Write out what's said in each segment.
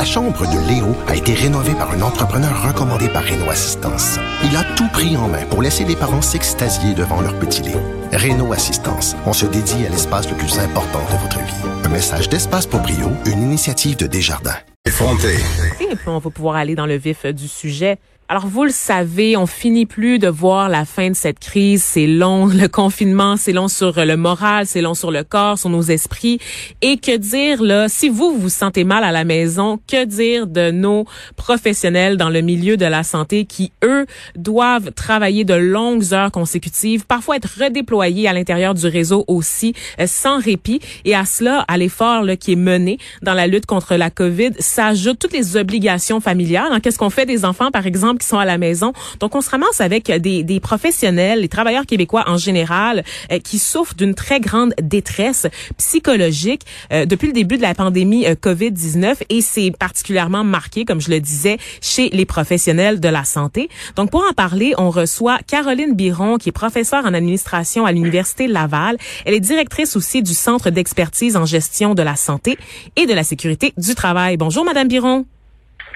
La chambre de Léo a été rénovée par un entrepreneur recommandé par Renault Assistance. Il a tout pris en main pour laisser les parents s'extasier devant leur petit Léo. Renault Assistance, on se dédie à l'espace le plus important de votre vie. Un message d'Espace pour Brio, une initiative de Desjardins. Effronté. Et puis on va pouvoir aller dans le vif du sujet. Alors vous le savez, on finit plus de voir la fin de cette crise. C'est long, le confinement, c'est long sur le moral, c'est long sur le corps, sur nos esprits. Et que dire là, si vous vous sentez mal à la maison, que dire de nos professionnels dans le milieu de la santé qui eux doivent travailler de longues heures consécutives, parfois être redéployés à l'intérieur du réseau aussi euh, sans répit. Et à cela, à l'effort qui est mené dans la lutte contre la COVID, s'ajoutent toutes les obligations familiales. Hein, Qu'est-ce qu'on fait des enfants, par exemple? Qui sont à la maison. Donc, on se ramasse avec des, des professionnels, les travailleurs québécois en général, euh, qui souffrent d'une très grande détresse psychologique euh, depuis le début de la pandémie euh, COVID-19 et c'est particulièrement marqué, comme je le disais, chez les professionnels de la santé. Donc, pour en parler, on reçoit Caroline Biron, qui est professeure en administration à l'Université Laval. Elle est directrice aussi du Centre d'expertise en gestion de la santé et de la sécurité du travail. Bonjour, Madame Biron.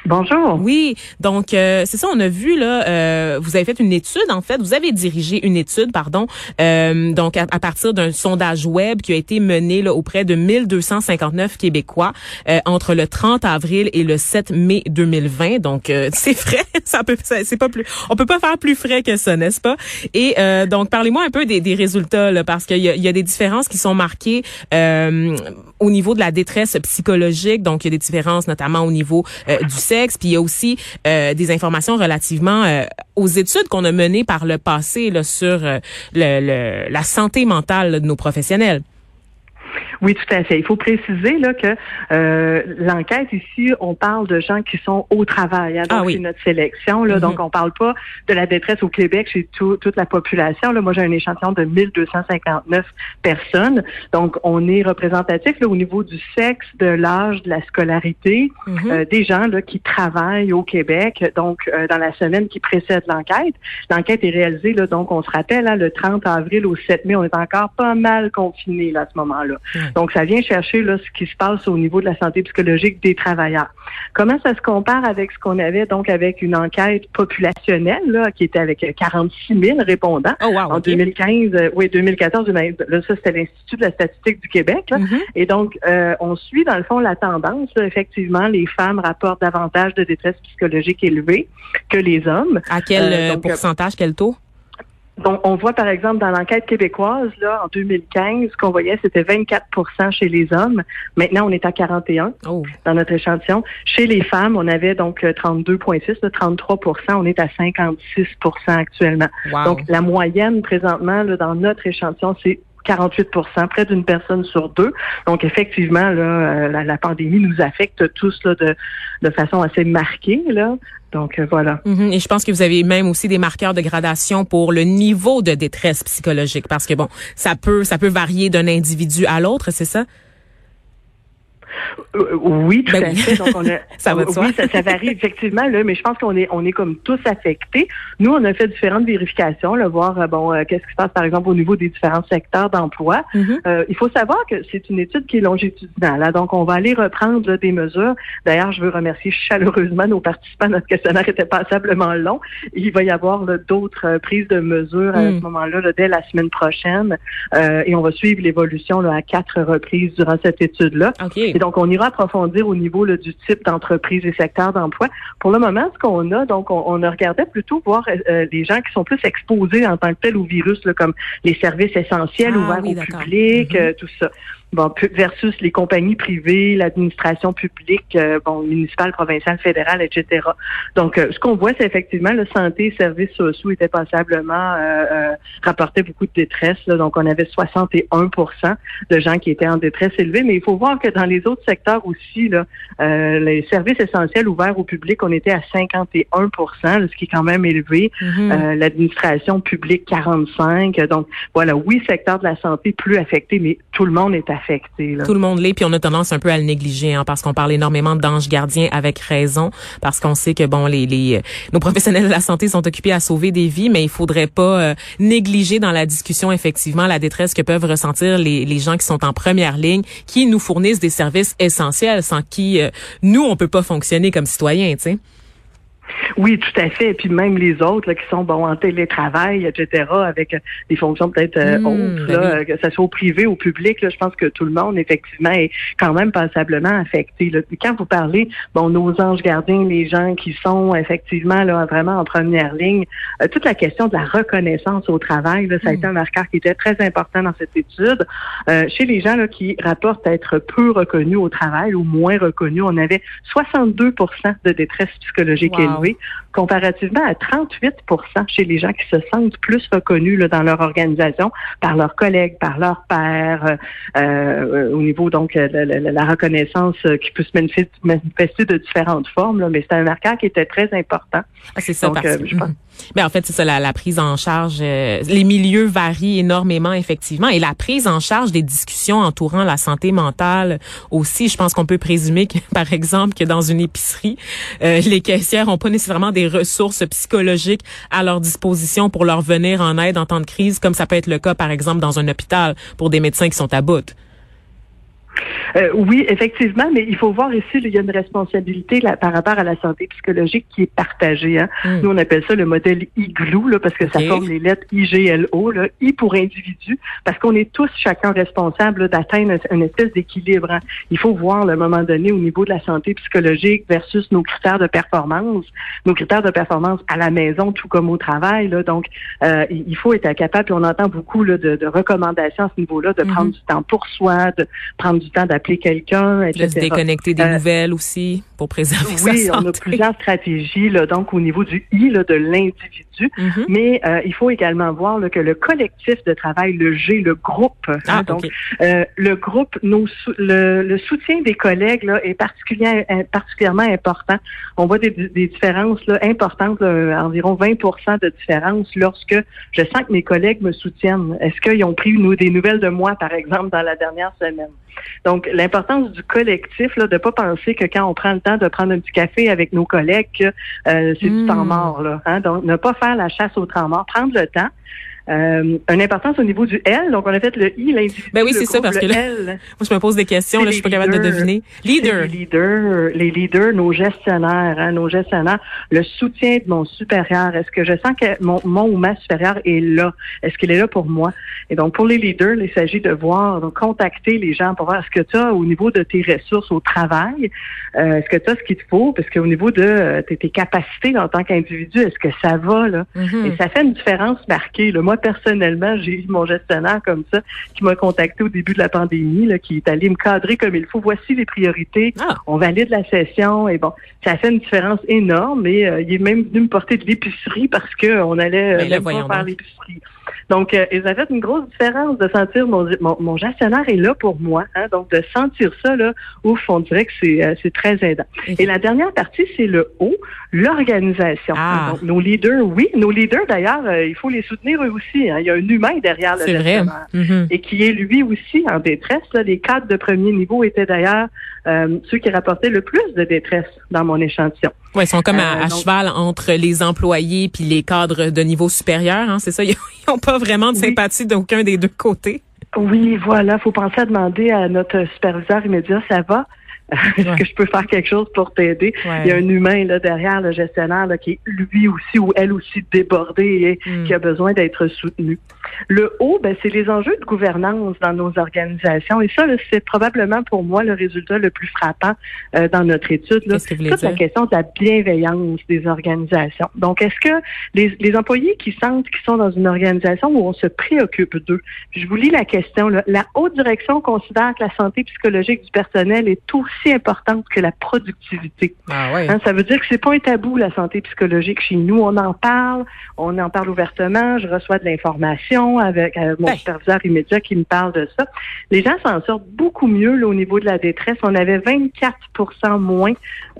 Bonjour. Oui, donc euh, c'est ça, on a vu là, euh, vous avez fait une étude en fait, vous avez dirigé une étude, pardon, euh, donc à, partir d'un sondage web qui a été mené là, auprès de 1259 Québécois entre le 30 avril et le 7 mai 2020. Donc c'est frais, ça peut, c'est pas plus, on peut pas faire plus frais que ça, n'est-ce pas? Et donc parlez-moi un peu des, des résultats là, parce qu'il y y a des différences qui sont marquées au niveau de la détresse psychologique. Donc il y a des différences notamment au niveau du sexe puis il y a aussi euh, des informations relativement euh, aux études qu'on a menées par le passé là, sur euh, le, la santé mentale de nos professionnels. Oui, tout à fait. Il faut préciser là que euh, l'enquête ici, on parle de gens qui sont au travail. Hein, donc, ah c'est notre sélection. Là, Donc, mm-hmm. on parle pas de la détresse au Québec chez toute la population. Là, moi, j'ai un échantillon de 1259 personnes. Donc, on est représentatif là, au niveau du sexe, de l'âge, de la scolarité, mm-hmm. euh, des gens là, qui travaillent au Québec. Donc, euh, dans la semaine qui précède l'enquête, l'enquête est réalisée. Là, donc, on se rappelle, hein, le 30 avril au 7 mai, on est encore pas mal confinés là, à ce moment-là. Donc, ça vient chercher là, ce qui se passe au niveau de la santé psychologique des travailleurs. Comment ça se compare avec ce qu'on avait donc avec une enquête populationnelle là, qui était avec 46 000 répondants oh, en 2015, euh, oui 2014. Là, ça c'était l'Institut de la statistique du Québec. Mm-hmm. Et donc, euh, on suit dans le fond la tendance. effectivement, les femmes rapportent davantage de détresse psychologique élevée que les hommes. À quel euh, pourcentage, quel taux? Donc, on voit par exemple dans l'enquête québécoise, là, en 2015, ce qu'on voyait, c'était 24% chez les hommes. Maintenant, on est à 41 dans notre échantillon. Chez les femmes, on avait donc 32,6, euh, 33% On est à 56% actuellement. Donc, la moyenne présentement là, dans notre échantillon, c'est 48% près d'une personne sur deux. Donc effectivement, là, euh, la, pandémie nous affecte tous là, de, de façon assez marquée. Là. Donc euh, voilà. Mhm. Et je pense que vous avez même aussi des marqueurs de gradation pour le niveau de détresse psychologique, parce que bon, ça peut ça peut varier d'un individu à l'autre, c'est ça? Euh, oui, tout ben à fait. Donc on a, ça va oui, ça, varie effectivement là, mais je pense qu'on est on est comme tous affectés. Nous, on a fait différentes vérifications, là, voir euh, bon euh, qu'est-ce qui se passe par exemple au niveau des différents secteurs d'emploi. Mm-hmm. il faut savoir que c'est une étude qui est longitudinale. Là, donc on va aller reprendre des mesures. D'ailleurs, je veux remercier chaleureusement nos participants. Notre questionnaire était passablement long. Il va y avoir d'autres prises de mesures à ce mm. moment-là dès la semaine prochaine, et on va suivre l'évolution à quatre reprises durant cette étude-là. Okay. Donc, on ira approfondir au niveau du type d'entreprise et secteur d'emploi. Pour le moment, ce qu'on a, donc, on, a regardé plutôt voir euh, les gens qui sont plus exposés en tant que tel au virus, comme les services essentiels ah ouverts au public, mm-hmm. euh, tout ça bon, versus les compagnies privées, l'administration publique, euh, bon, municipale, provinciale, fédérale, etc. Donc, euh, ce qu'on voit, c'est effectivement le santé et services sociaux étaient passablement euh, rapportaient beaucoup de détresse. donc, on avait 61% de gens qui étaient en détresse élevée. Mais il faut voir que dans les autres secteurs aussi, là, les services essentiels ouverts au public, on était à 51% ce qui est quand même élevé. Mm-hmm. L'administration publique, 45 Donc, voilà, oui, secteur de la santé plus affecté, mais tout le monde est Tout le monde l'est, puis on a tendance un peu à le négliger, hein, parce qu'on parle énormément d'anges gardiens avec raison, parce qu'on sait que bon, les, les nos professionnels de la santé sont occupés à sauver des vies, mais il faudrait pas euh, négliger dans la discussion effectivement la détresse que peuvent ressentir les, les gens qui sont en première ligne, qui nous fournissent des services essentiels, sans qui euh, nous on peut pas fonctionner comme citoyens, tu sais. Oui, tout à fait. Et puis même les autres là, qui sont bon en télétravail, etc., avec des fonctions peut-être euh, mmh, autres, ben là, que ce soit au privé ou au public, là, je pense que tout le monde, effectivement, est quand même passablement affecté. Là. quand vous parlez, bon, nos anges gardiens, les gens qui sont effectivement là, vraiment en première ligne, euh, toute la question de la reconnaissance au travail, là, ça a mmh. été un marqueur qui était très important dans cette étude. Euh, chez les gens là, qui rapportent être peu reconnus au travail ou moins reconnus, on avait 62% de détresse psychologique élevée comparativement à 38% chez les gens qui se sentent plus reconnus là, dans leur organisation par leurs collègues, par leurs pairs, euh, euh, au niveau donc de la, reconnaissance euh, qui peut se manifester, de différentes formes. Là, mais c'est un marqueur qui était très important. Ah, c'est ça. parce... je pense... Ben, en fait, c'est ça, la, prise en charge. les milieux varient énormément, effectivement. Et la prise en charge des discussions entourant la santé mentale aussi. Je pense qu'on peut présumer que, par exemple, que dans une épicerie, les caissières ont pas nécessairement des ressources psychologiques à leur disposition pour leur venir en aide en temps de crise, comme ça peut être le cas, par exemple, dans un hôpital pour des médecins qui sont à bout. Euh, oui, effectivement, mais il faut voir ici, il y a une responsabilité là, par rapport à la santé psychologique qui est partagée. Hein. Hmm. Nous, on appelle ça le modèle IGLOU, là, parce que ça forme les lettres IGLO, là, I pour individu, parce qu'on est tous chacun responsable d'atteindre une espèce d'équilibre. Hein. Il faut voir, à un moment donné, au niveau de la santé psychologique versus nos critères de performance, nos critères de performance à la maison, tout comme au travail. Là. Donc, euh, il faut être capable, puis on entend beaucoup là, de, de recommandations à ce niveau-là, de prendre mm-hmm. du temps pour soi, de prendre du temps d'appeler quelqu'un, etc. De se déconnecter des euh, nouvelles aussi pour préserver oui, sa santé. Oui, on a plusieurs stratégies, là, donc au niveau du I là, de l'individu, mm-hmm. mais euh, il faut également voir là, que le collectif de travail, le G, le groupe, hein, ah, donc euh, le groupe, nos, le, le, soutien des collègues là, est particulièrement, particulièrement important. On voit des, des différences là, importantes, environ 20 de différence lorsque je sens que mes collègues me soutiennent. Est-ce qu'ils ont pris une, des nouvelles de moi, par exemple, dans la dernière semaine? Donc, l'importance du collectif, là, de pas penser que quand on prend le temps de prendre un petit café avec nos collègues, euh, c'est du temps hmm. mort. Là, hein? Donc, ne pas la chasse au temps prendre le temps. Euh, une importance au niveau du L. Donc, on a fait le I, l'individu. Ben oui, c'est ça, parce que là, moi, je me pose des questions, là, je suis pas capable de deviner. Leader. Les leaders, les leaders, nos gestionnaires, hein, nos gestionnaires, le soutien de mon supérieur. Est-ce que je sens que mon, mon ou ma supérieure est là? Est-ce qu'il est là pour moi? Et donc, pour les leaders, il s'agit de voir, donc, contacter les gens pour voir ce que tu as au niveau de tes ressources au travail, euh, est-ce que tu as ce qu'il te faut, parce qu'au niveau de euh, tes, capacités en tant qu'individu, est-ce que ça va, là? Mm-hmm. Et ça fait une différence marquée. Là. Moi, personnellement, j'ai eu mon gestionnaire comme ça qui m'a contacté au début de la pandémie, là, qui est allé me cadrer comme il faut. Voici les priorités. Ah. On valide la session et bon, ça fait une différence énorme. Et euh, il est même venu me porter de l'épicerie parce qu'on allait euh, pas faire l'épicerie. Donc, euh, ça fait une grosse différence de sentir mon, mon, gestionnaire est là pour moi. Hein, donc, de sentir ça, là, ouf, on dirait que c'est, euh, c'est très aidant. Et la dernière partie, c'est le O, l'organisation. Ah. Donc, nos leaders, oui, nos leaders, d'ailleurs, euh, il faut les soutenir eux aussi. Hein. Il y a un humain derrière le gestionnaire. Mm-hmm. Et qui est lui aussi en détresse. Là. Les cadres de premier niveau étaient d'ailleurs euh, ceux qui rapportaient le plus de détresse dans mon échantillon. Oui, ils sont comme à, cheval entre les employés puis les cadres de niveau supérieur, hein, c'est ça? Ils n'ont pas vraiment de sympathie d'aucun des deux côtés. Oui, voilà. faut penser à demander à notre superviseur immédiat, ça va? Est-ce que je peux faire quelque chose pour t'aider? Il y a un humain là derrière le gestionnaire là, qui est lui aussi ou elle aussi débordé et hmm. qui a besoin d'être soutenu. Le haut, ben, c'est les enjeux de gouvernance dans nos organisations. Et ça, c'est probablement pour moi le résultat le plus frappant euh, dans notre étude. C'est toute la question de la bienveillance des organisations. Donc, est-ce que les, les, employés qui sentent qu'ils sont dans une organisation où on se préoccupe d'eux? Je vous lis la question. Là. La haute direction considère que la santé psychologique du personnel est aussi importante que la productivité. Ah hein, ça veut dire que c'est pas un tabou la santé psychologique chez nous. On en parle, on en parle ouvertement. Je reçois de l'information avec euh, mon superviseur immédiat qui me parle de ça. Les gens s'en sortent beaucoup mieux là, au niveau de la détresse. On avait 24% moins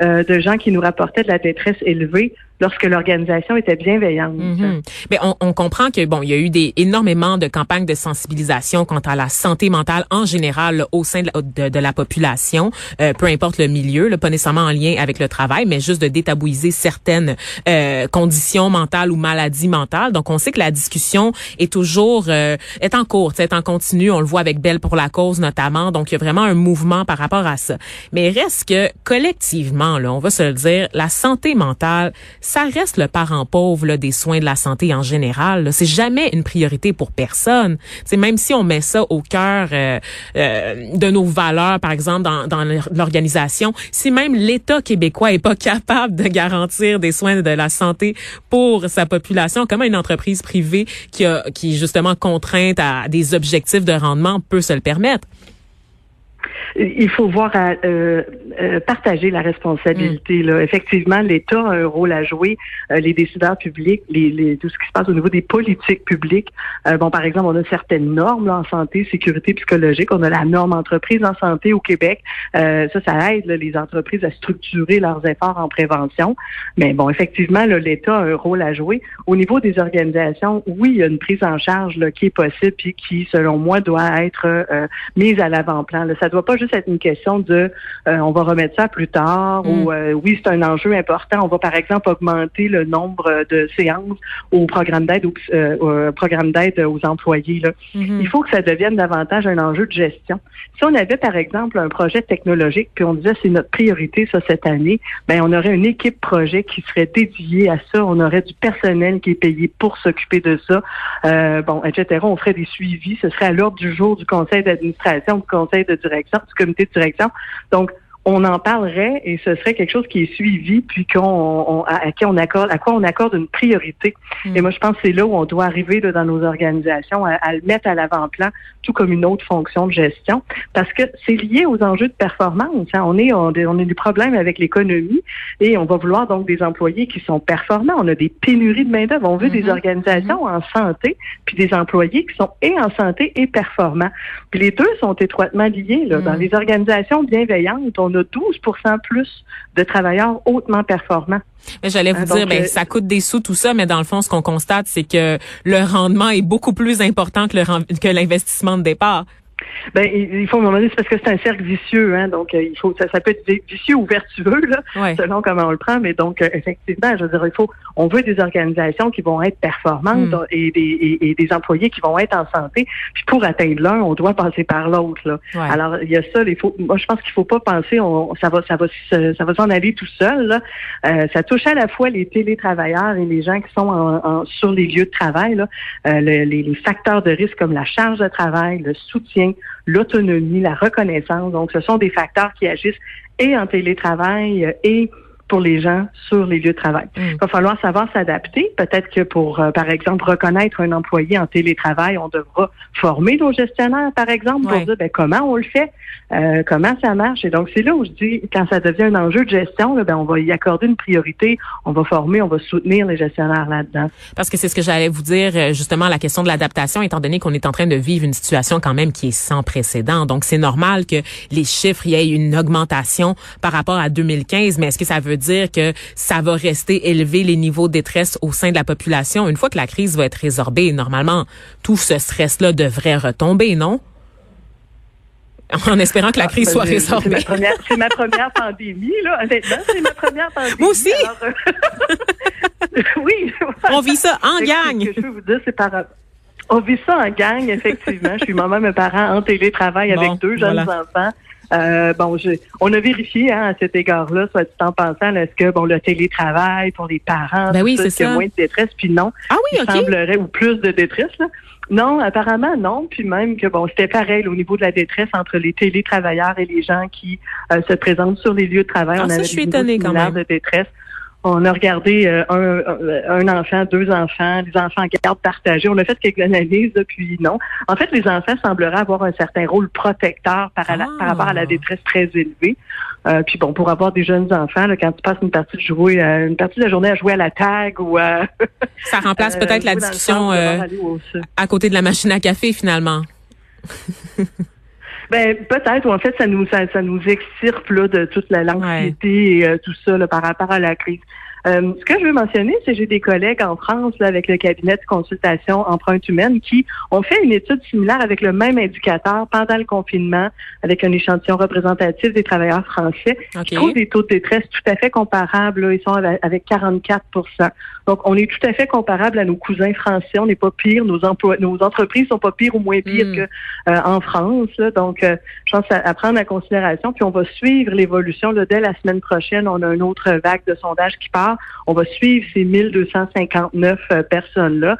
euh, de gens qui nous rapportaient de la détresse élevée lorsque l'organisation était bienveillante. Mm Mais on, on, comprend que bon, il y a eu des énormément de campagnes de sensibilisation quant à la santé mentale en général au sein de la, de, la population, euh, peu importe le milieu, là, pas nécessairement en lien avec le travail, mais juste de détabouiser certaines euh, conditions mentales ou maladies mentales. Donc on sait que la discussion est toujours euh, est en cours, est en continu. On le voit avec Belle pour la cause notamment. Donc il y a vraiment un mouvement par rapport à ça. Mais reste que collectivement, là, on va se le dire, la santé mentale, ça reste le parent pauvre là, des soins de la santé en général. C'est jamais une priorité pour personne. C'est même si on met ça au cœur euh, euh, de nos valeurs, par exemple dans, dans l'organisation, si même l'État québécois est pas capable de garantir des soins de la santé pour sa population, comment une entreprise privée qui a qui est justement contrainte à des objectifs de rendement peut se le permettre? Il faut voir à, euh, euh, partager la responsabilité. Là. Effectivement, l'État a un rôle à jouer, euh, les décideurs publics, les, les, tout ce qui se passe au niveau des politiques publiques. bon, par exemple, on a certaines normes là, en santé, sécurité psychologique. On a la norme entreprise en santé au Québec. ça, ça aide les entreprises à structurer leurs efforts en prévention. Mais bon, effectivement, l'État a un rôle à jouer. Au niveau des organisations, oui, il y a une prise en charge là, qui est possible puis qui, selon moi, doit être mise à l'avant-plan. Ça doit pas juste être une question de euh, on va remettre ça plus tard ou mm. euh, oui, c'est un enjeu important. On va par exemple augmenter le nombre de séances au programme d'aide euh, au programme d'aide aux employés. Là. Mm-hmm. Il faut que ça devienne davantage un enjeu de gestion. Si on avait par exemple un projet technologique puis on disait c'est notre priorité ça cette année, ben on aurait une équipe projet qui serait dédiée à ça. On aurait du personnel qui est payé pour s'occuper de ça. bon, etc. On ferait des suivis. Ce serait à l'ordre du jour du conseil d'administration, du conseil de direction, du comité de direction. Donc, on en parlerait et ce serait quelque chose qui est suivi puis qu'on à, qui on accorde à quoi on accorde une priorité. Mm. Et moi je pense que c'est là où on doit arriver dans nos organisations à, le mettre à l'avant-plan tout comme une autre fonction de gestion parce que c'est lié aux enjeux de performance. Hein. On est on, on a des problèmes avec l'économie et on va vouloir donc des employés qui sont performants. On a des pénuries de main d'œuvre. On veut des mm-hmm. organisations mm-hmm. en santé puis des employés qui sont et en santé et performants. Puis les deux sont étroitement liés là. Dans mm. les organisations bienveillantes, on a 12 plus de travailleurs hautement performants. Mais j'allais vous hein, dire, ben, euh, ça coûte des sous tout ça, mais dans le fond, ce qu'on constate, c'est que le rendement est beaucoup plus important que que l'investissement de départ. Ben, il faut, à un moment donné, c'est parce que c'est un cercle vicieux, hein, donc euh, il faut, ça, ça, peut être vicieux ou vertueux, là, selon comment on le prend, mais donc, euh, effectivement, je veux dire, il faut, on veut des organisations qui vont être performantes mm. et, des, et, des employés qui vont être en santé, puis pour atteindre l'un, on doit passer par l'autre, là. Alors, il y a ça, il faut, moi, je pense qu'il faut pas penser, on, ça va, ça va, ça va s'en aller tout seul, là. Euh, ça touche à la fois les télétravailleurs et les gens qui sont en, sur les lieux de travail, là, les, les facteurs de risque comme la charge de travail, le soutien, l'autonomie, la reconnaissance. Donc, ce sont des facteurs qui agissent et en télétravail euh, et pour les gens sur les lieux de travail. Mm. Il va falloir savoir s'adapter. Peut-être que pour, euh, par exemple, reconnaître un employé en télétravail, on devra former nos gestionnaires, par exemple, pour dire ben, comment on le fait, euh, comment ça marche. Et donc, c'est là où je dis, quand ça devient un enjeu de gestion, ben, on va y accorder une priorité, on va former, on va soutenir les gestionnaires là-dedans. Parce que c'est ce que j'allais vous dire, euh, justement, la question de l'adaptation, étant donné qu'on est en train de vivre une situation quand même qui est sans précédent. Donc, c'est normal que les chiffres, il y ait une augmentation par rapport à 2015, mais est-ce que ça veut dire que ça va rester élevé les niveaux de détresse au sein de la population une fois que la crise va être résorbée? Normalement, tout ce stress-là devrait retomber, non? en espérant que la crise soit résorbée. C'est ma, première pandémie, là. Honnêtement, c'est ma première pandémie. Moi aussi. Euh, oui. On vit ça en gang. Ce que je veux vous dire, c'est par on vit ça en gang, effectivement. je suis moi-même un parent en télétravail avec deux jeunes enfants. Euh, bon, on a vérifié hein, à cet égard-là, soit dit en pensant, est-ce que bon le télétravail pour les parents, ben oui, c'est moins de détresse, puis non. Ah oui, il semblerait ou plus de détresse. Là. Non, apparemment non. Puis même que bon, c'était pareil au niveau de la détresse entre les télétravailleurs et les gens qui euh, se présentent sur les lieux de travail. Ah, on ça, je suis étonnée quand même. de détresse. On a regardé euh, un, un, enfant, deux enfants, les enfants en garde partagée. On a fait quelques analyses, puis non. En fait, les enfants sembleraient avoir un certain rôle protecteur par, par rapport à la ah. détresse très élevée. Euh, puis bon, pour avoir des jeunes enfants, là, quand tu passes une partie de jouer, euh, une partie de la journée à jouer à la tag ou à ça remplace peut-être la discussion à côté de la machine à café finalement. Ben peut-être, ou en fait, ça nous ça, nous extirpe là, de toute la l'anxiété et euh, tout ça là, par rapport à la crise. Euh, ce que je veux mentionner, c'est que j'ai des collègues en France avec le cabinet de consultation empreinte humaine qui ont fait une étude similaire avec le même indicateur pendant le confinement avec un échantillon représentatif des travailleurs français. Ils trouvent des taux de détresse tout à fait comparables. Ils sont avec 44% Donc, on est tout à fait comparable à nos cousins français. On n'est pas pire. Nos emplois, nos entreprises sont pas pires ou moins pires hmm. que euh, en France. Donc, euh, je pense à, prendre en considération. Puis, on va suivre l'évolution. Dès la semaine prochaine, on a une autre vague de sondage qui part. On va suivre ces 1259 euh, personnes-là.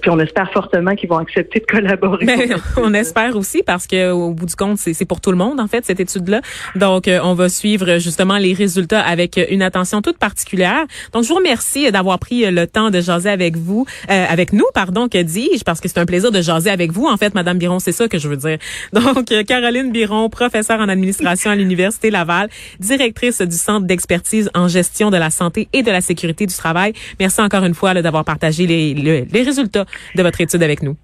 puis, on espère fortement qu'ils vont accepter de collaborer. Mais on espère aussi parce que au bout du compte, c'est pour tout le monde en fait cette étude-là. Donc, on va suivre justement les résultats avec une attention toute particulière. Donc, je vous remercie d'avoir pris le temps de jaser avec vous, avec nous, pardon, que dis-je, parce que c'est un plaisir de jaser avec vous. En fait, Madame Biron, c'est ça que je veux dire. Donc, euh, Caroline Biron, professeure en administration à l'Université Laval, directrice du Centre d'expertise en gestion de la santé et de la sécurité du travail. Merci encore une fois d'avoir partagé les, les, résultats de votre étude avec nous.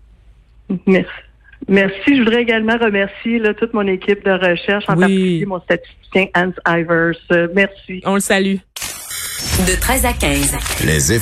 Merci. Merci. Je voudrais également remercier là, toute mon équipe de recherche, en particulier mon statisticien Hans Ivers. Euh, merci. On le salue. De 13 à 15. Les